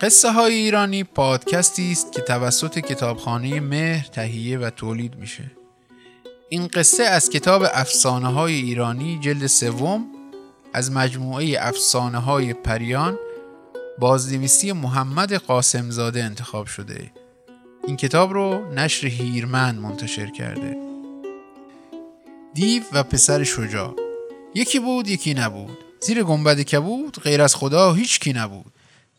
قصه های ایرانی پادکستی است که توسط کتابخانه مهر تهیه و تولید میشه. این قصه از کتاب افسانه های ایرانی جلد سوم از مجموعه افسانه های پریان بازنویسی محمد قاسمزاده انتخاب شده. این کتاب رو نشر هیرمن منتشر کرده. دیو و پسر شجاع. یکی بود یکی نبود. زیر گنبد کبود غیر از خدا هیچ کی نبود.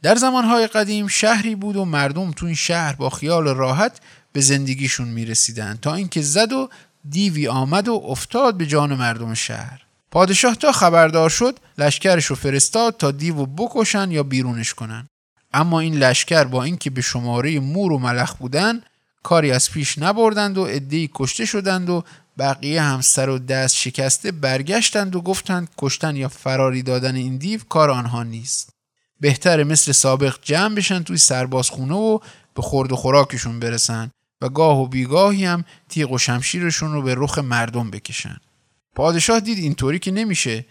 در زمانهای قدیم شهری بود و مردم تو این شهر با خیال راحت به زندگیشون می‌رسیدن تا اینکه زد و دیوی آمد و افتاد به جان مردم شهر. پادشاه تا خبردار شد لشکرش رو فرستاد تا دیو بکشن یا بیرونش کنن. اما این لشکر با اینکه به شماره مور و ملخ بودن کاری از پیش نبردند و عدهای کشته شدند و بقیه هم سر و دست شکسته برگشتند و گفتند کشتن یا فراری دادن این دیو کار آنها نیست. بهتره مثل سابق جمع بشن توی سربازخونه و به خورد و خوراکشون برسن و گاه و بیگاهی هم تیغ و شمشیرشون رو به رخ مردم بکشن. پادشاه دید اینطوری که نمیشه.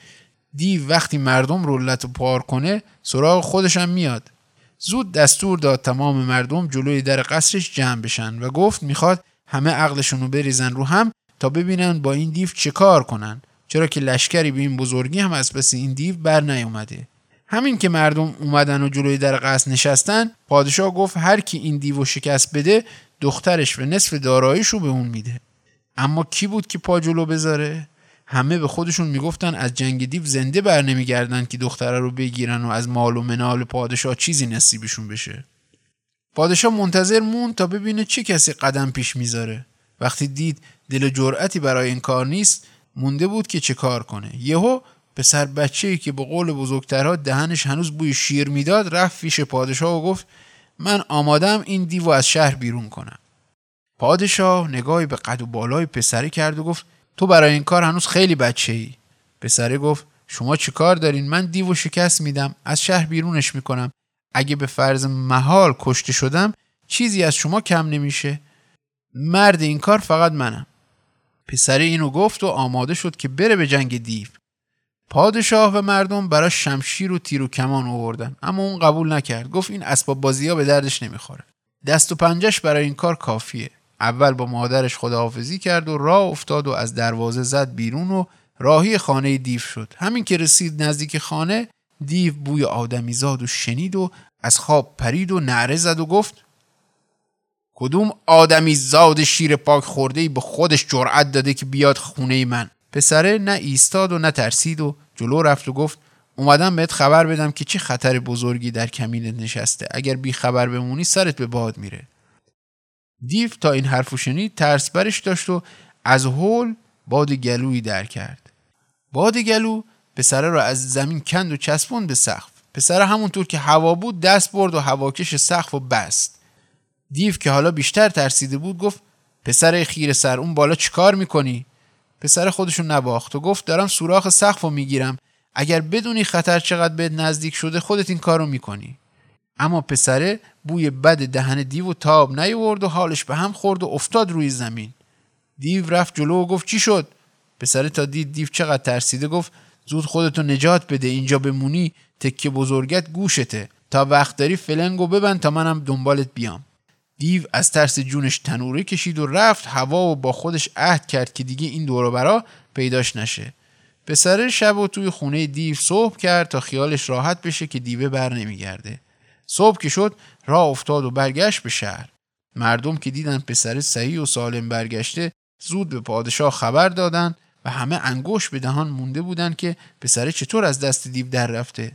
دیو وقتی مردم رولت و پار کنه سراغ خودش هم میاد. زود دستور داد تمام مردم جلوی در قصرش جمع بشن و گفت می‌خواد همه عقلشون رو بریزن رو هم تا ببینن با این دیو چه کار کنن. چرا که لشکری به این بزرگی هم از پس این دیو بر نیومده همین که مردم اومدن و جلوی در قصر نشستن پادشاه گفت هر کی این دیو شکست بده دخترش و نصف داراییش رو به اون میده. اما کی بود که پا جلو بذاره؟ همه به خودشون می‌گفتن از جنگ دیو زنده بر نمیگردن که دختره رو بگیرن و از مال و منال پادشاه چیزی نصیبشون بشه. پادشاه منتظر مون تا ببینه چه کسی قدم پیش می‌ذاره. وقتی دید دل جرأتی برای این کار نیست مونده بود که چه کار کنه. یهو پسر بچه که به قول بزرگترها دهنش هنوز بوی شیر می‌داد رفت پیش پادشاه و گفت من آمادم این دیو از شهر بیرون کنم. پادشاه نگاهی به قد و بالای پسری کرد و گفت تو برای این کار هنوز خیلی بچه ای پسره گفت شما چی کار دارین؟ من دیو شکست میدم از شهر بیرونش می‌کنم. اگه به فرض محال کشته شدم چیزی از شما کم نمیشه. مرد این کار فقط منم. پسره اینو گفت و آماده شد که بره به جنگ دیو. پادشاه و مردم برای شمشیر و تیر و کمان آوردن. اما اون قبول نکرد. گفت این اسباب بازی ها به دردش نمی‌خوره. دست و پنجش برای این کار کافیه. اول با مادرش خداحافظی کرد و راه افتاد و از دروازه زد بیرون و راهی خانه دیو شد. همین که رسید نزدیک خانه دیو بوی آدمی زاد و شنید و از خواب پرید و نعره زد و گفت کدوم آدمی زاد شیر پاک خورده به خودش جرأت داده که بیاد خونه من؟ پسره نه ایستاد و نه ترسید و جلو رفت و گفت اومدم بهت خبر بدم که چه خطر بزرگی در کمینت نشسته. اگر بی خبر بمونی سرت به باد میره. دیو تا این حرفو شنید ترس برش داشت و از هول باد گلویی در کرد. باد گلو پسره را از زمین کند و چسبون به سقف. پسره همونطور که هوا بود دست برد و هواکش سقف و بست. دیو که حالا بیشتر ترسیده بود گفت پسر خیر سر اون بالا چیکار می‌کنی؟ پسر خودشون نباخت و گفت دارم سوراخ سقف رو می‌گیرم. اگر بدونی خطر چقدر به نزدیک شده خودت این کارو می‌کنی. اما پسره بوی بد دهن دیو و تاب نیورد و حالش به هم خورد و افتاد روی زمین. دیو رفت جلو و گفت چی شد؟ پسره تا دید دیو چقدر ترسیده گفت زود خودتو نجات بده اینجا بمونی تکه بزرگت گوشته. تا وقت داری فلنگو ببند تا منم دنبالت بیام. دیو از ترس جونش تنوره کشید و رفت هوا و با خودش عهد کرد که دیگه این دور برا پیداش نشه. پسره شب و توی خونه دیو صبح کرد تا خیالش راحت بشه که دیوه بر نمیگرده. صبح که شد راه افتاد و برگشت به شهر. مردم که دیدن پسر صحیح و سالم برگشته زود به پادشاه خبر دادن و همه انگوش به دهان مونده بودن که پسره چطور از دست دیو در رفته.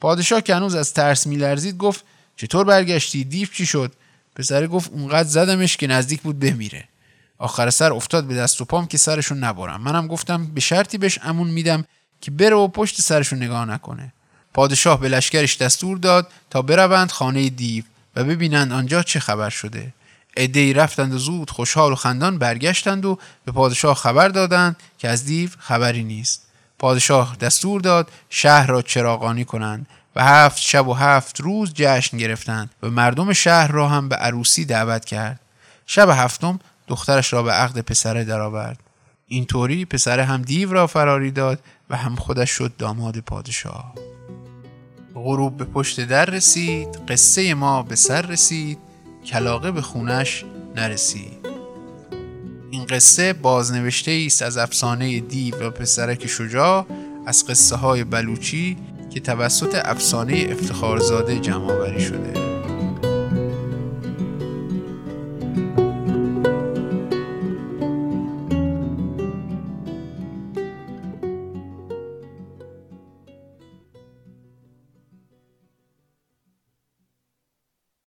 پادشاه که هنوز از ترس میلرزید گفت چطور برگشتی؟ دیو چی شد؟ پسره گفت اونقدر زدمش که نزدیک بود بمیره. آخر سر افتاد به دست و پام که سرشون نبرم. منم گفتم به شرطی بهش امون میدم که بره و پشت سرشون نگاه نکنه. پادشاه به لشکرش دستور داد تا بروند خانه دیو و ببینند آنجا چه خبر شده. عدهای رفتند و زود خوشحال و خندان برگشتند و به پادشاه خبر دادند که از دیو خبری نیست. پادشاه دستور داد شهر را چراغانی کنند. و هفت شب و هفت روز جشن گرفتند و مردم شهر را هم به عروسی دعوت کرد. شب هفتم دخترش را به عقد پسره درآورد. اینطوری پسره هم دیو را فراری داد و هم خودش شد داماد پادشاه. غروب به پشت در رسید قصه ما به سر رسید کلاقه به خونش نرسید. این قصه بازنوشته است از افسانه دیو و پسرک شجاع از قصه های بلوچی که توسط افسانه افتخارزاده جمع شده.